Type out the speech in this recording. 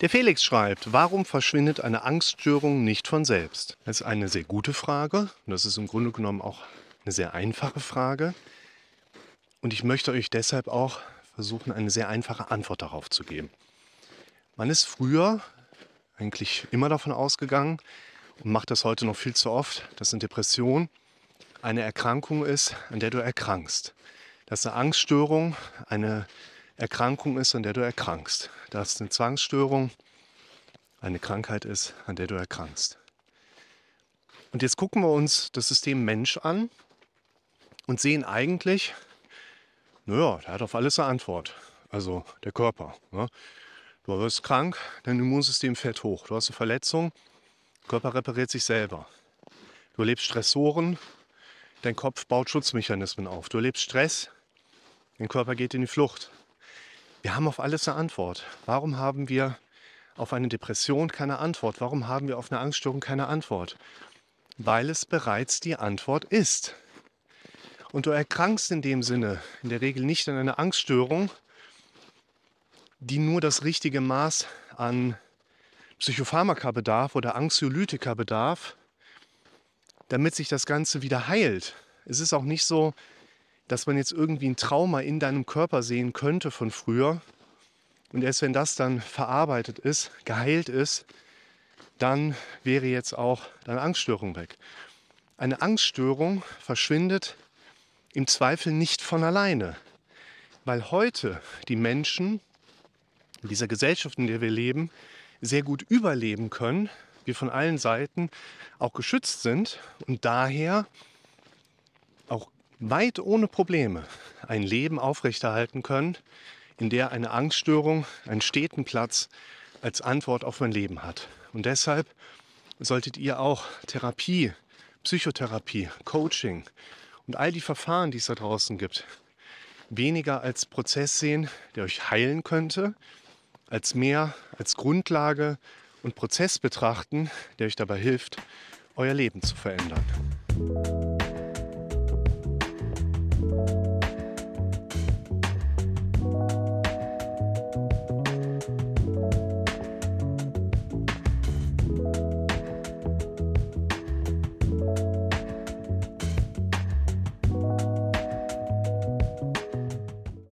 Der Felix schreibt, warum verschwindet eine Angststörung nicht von selbst? Das ist eine sehr gute Frage und das ist im Grunde genommen auch eine sehr einfache Frage. Und ich möchte euch deshalb auch versuchen, eine sehr einfache Antwort darauf zu geben. Man ist früher eigentlich immer davon ausgegangen und macht das heute noch viel zu oft, dass eine Depression eine Erkrankung ist, an der du erkrankst. Dass eine Angststörung eine Erkrankung ist, an der du erkrankst. Dass eine Zwangsstörung eine Krankheit ist, an der du erkrankst. Und jetzt gucken wir uns das System Mensch an und sehen eigentlich, naja, der hat auf alles eine Antwort. Also der Körper. Ne? Du wirst krank, dein Immunsystem fährt hoch. Du hast eine Verletzung, der Körper repariert sich selber. Du erlebst Stressoren, dein Kopf baut Schutzmechanismen auf. Du erlebst Stress, dein Körper geht in die Flucht. Wir haben auf alles eine Antwort. Warum haben wir auf eine Depression keine Antwort? Warum haben wir auf eine Angststörung keine Antwort? Weil es bereits die Antwort ist. Und du erkrankst in dem Sinne in der Regel nicht an einer Angststörung, die nur das richtige Maß an Psychopharmaka bedarf oder Anxiolytika bedarf, damit sich das Ganze wieder heilt. Es ist auch nicht so, dass man jetzt irgendwie ein Trauma in deinem Körper sehen könnte von früher. Und erst wenn das dann verarbeitet ist, geheilt ist, dann wäre jetzt auch deine Angststörung weg. Eine Angststörung verschwindet im Zweifel nicht von alleine, weil heute die Menschen in dieser Gesellschaft, in der wir leben, sehr gut überleben können, wir von allen Seiten auch geschützt sind und daher auch weit ohne Probleme ein Leben aufrechterhalten können, in der eine Angststörung einen steten Platz als Antwort auf mein Leben hat. Und deshalb solltet ihr auch Therapie, Psychotherapie, Coaching und all die Verfahren, die es da draußen gibt, weniger als Prozess sehen, der euch heilen könnte, als mehr als Grundlage und Prozess betrachten, der euch dabei hilft, euer Leben zu verändern.